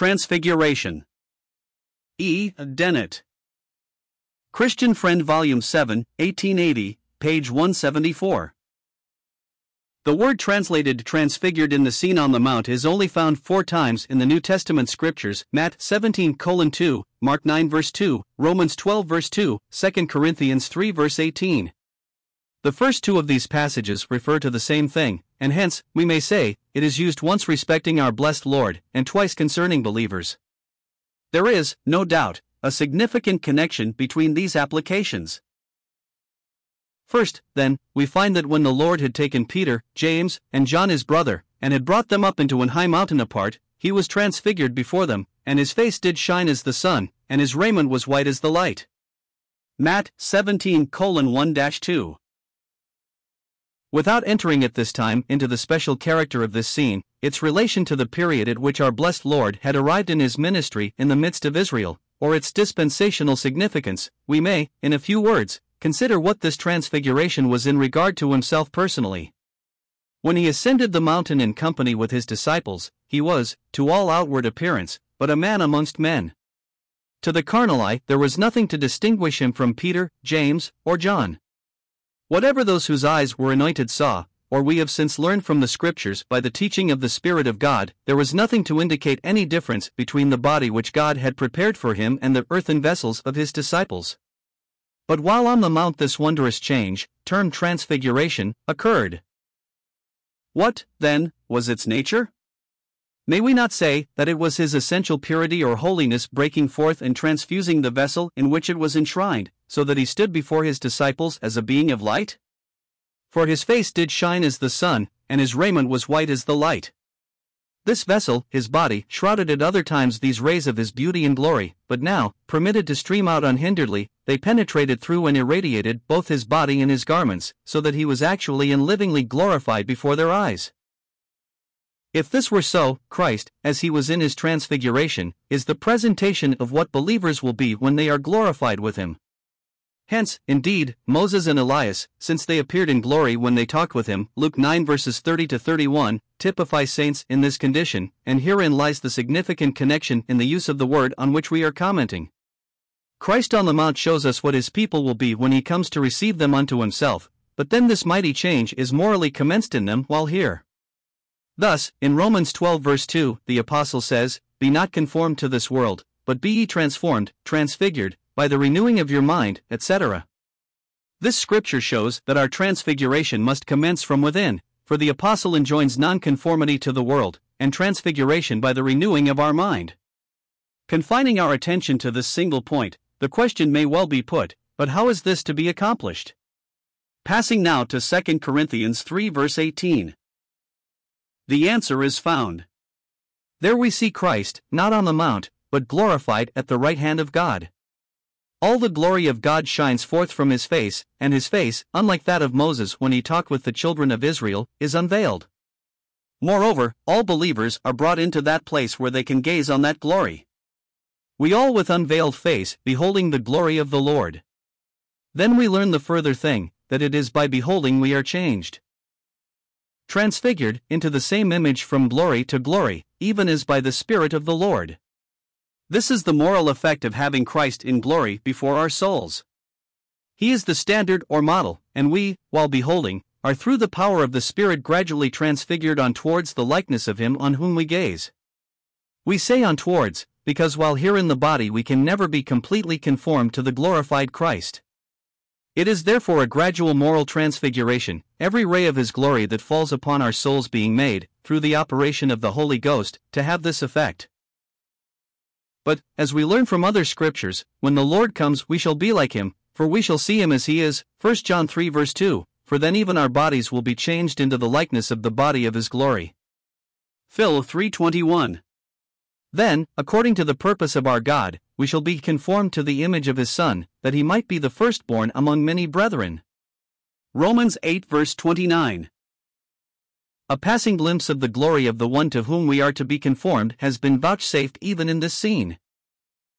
Transfiguration. E. Dennett. Christian Friend Volume 7, 1880, page 174. The word translated transfigured in the scene on the mount is only found four times in the New Testament scriptures Matt 17 2, Mark 9 verse 2, Romans 12 verse 2, 2 Corinthians 3 verse 18. The first two of these passages refer to the same thing, and hence, we may say, it is used once respecting our blessed Lord, and twice concerning believers. There is, no doubt, a significant connection between these applications. First, then, we find that when the Lord had taken Peter, James, and John his brother, and had brought them up into an high mountain apart, he was transfigured before them, and his face did shine as the sun, and his raiment was white as the light. Matt 17 1 2. Without entering at this time into the special character of this scene, its relation to the period at which our blessed Lord had arrived in his ministry in the midst of Israel, or its dispensational significance, we may, in a few words, consider what this transfiguration was in regard to himself personally. When he ascended the mountain in company with his disciples, he was, to all outward appearance, but a man amongst men. To the carnal eye, there was nothing to distinguish him from Peter, James, or John. Whatever those whose eyes were anointed saw, or we have since learned from the Scriptures by the teaching of the Spirit of God, there was nothing to indicate any difference between the body which God had prepared for him and the earthen vessels of his disciples. But while on the mount this wondrous change, termed transfiguration, occurred. What, then, was its nature? May we not say that it was his essential purity or holiness breaking forth and transfusing the vessel in which it was enshrined, so that he stood before his disciples as a being of light? For his face did shine as the sun, and his raiment was white as the light. This vessel, his body, shrouded at other times these rays of his beauty and glory, but now, permitted to stream out unhinderedly, they penetrated through and irradiated both his body and his garments, so that he was actually and livingly glorified before their eyes. If this were so, Christ, as he was in his transfiguration, is the presentation of what believers will be when they are glorified with him. Hence, indeed, Moses and Elias, since they appeared in glory when they talked with him, Luke 9 verses 30 to 31, typify saints in this condition, and herein lies the significant connection in the use of the word on which we are commenting. Christ on the Mount shows us what his people will be when he comes to receive them unto himself, but then this mighty change is morally commenced in them while here. Thus, in Romans 12 verse 2, the Apostle says, Be not conformed to this world, but be ye transformed, transfigured, by the renewing of your mind, etc. This scripture shows that our transfiguration must commence from within, for the Apostle enjoins nonconformity to the world, and transfiguration by the renewing of our mind. Confining our attention to this single point, the question may well be put but how is this to be accomplished? Passing now to 2 Corinthians 3 verse 18. The answer is found. There we see Christ, not on the mount, but glorified at the right hand of God. All the glory of God shines forth from his face, and his face, unlike that of Moses when he talked with the children of Israel, is unveiled. Moreover, all believers are brought into that place where they can gaze on that glory. We all with unveiled face, beholding the glory of the Lord. Then we learn the further thing, that it is by beholding we are changed transfigured into the same image from glory to glory, even as by the Spirit of the Lord. This is the moral effect of having Christ in glory before our souls. He is the standard or model, and we, while beholding, are through the power of the Spirit gradually transfigured on towards the likeness of Him on whom we gaze. We say on towards, because while here in the body we can never be completely conformed to the glorified Christ. It is therefore a gradual moral transfiguration, every ray of His glory that falls upon our souls being made, through the operation of the Holy Ghost, to have this effect. But, as we learn from other scriptures, when the Lord comes we shall be like Him, for we shall see Him as He is. 1 John 3 verse 2 For then even our bodies will be changed into the likeness of the body of His glory. Phil 321 Then, according to the purpose of our God, we shall be conformed to the image of his Son, that he might be the firstborn among many brethren. Romans 8 verse 29. A passing glimpse of the glory of the one to whom we are to be conformed has been vouchsafed even in this scene.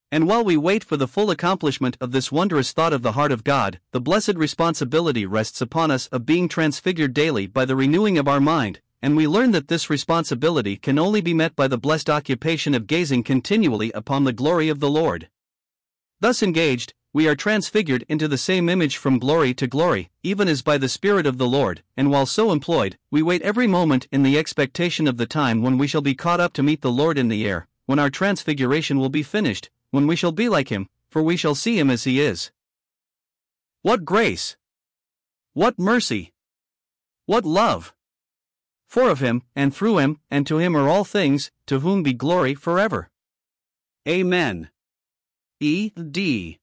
And while we wait for the full accomplishment of this wondrous thought of the heart of God, the blessed responsibility rests upon us of being transfigured daily by the renewing of our mind, and we learn that this responsibility can only be met by the blessed occupation of gazing continually upon the glory of the Lord. Thus engaged, we are transfigured into the same image from glory to glory, even as by the Spirit of the Lord, and while so employed, we wait every moment in the expectation of the time when we shall be caught up to meet the Lord in the air, when our transfiguration will be finished, when we shall be like him, for we shall see him as he is. What grace! What mercy! What love! For of him, and through him, and to him are all things, to whom be glory forever. Amen. E. D.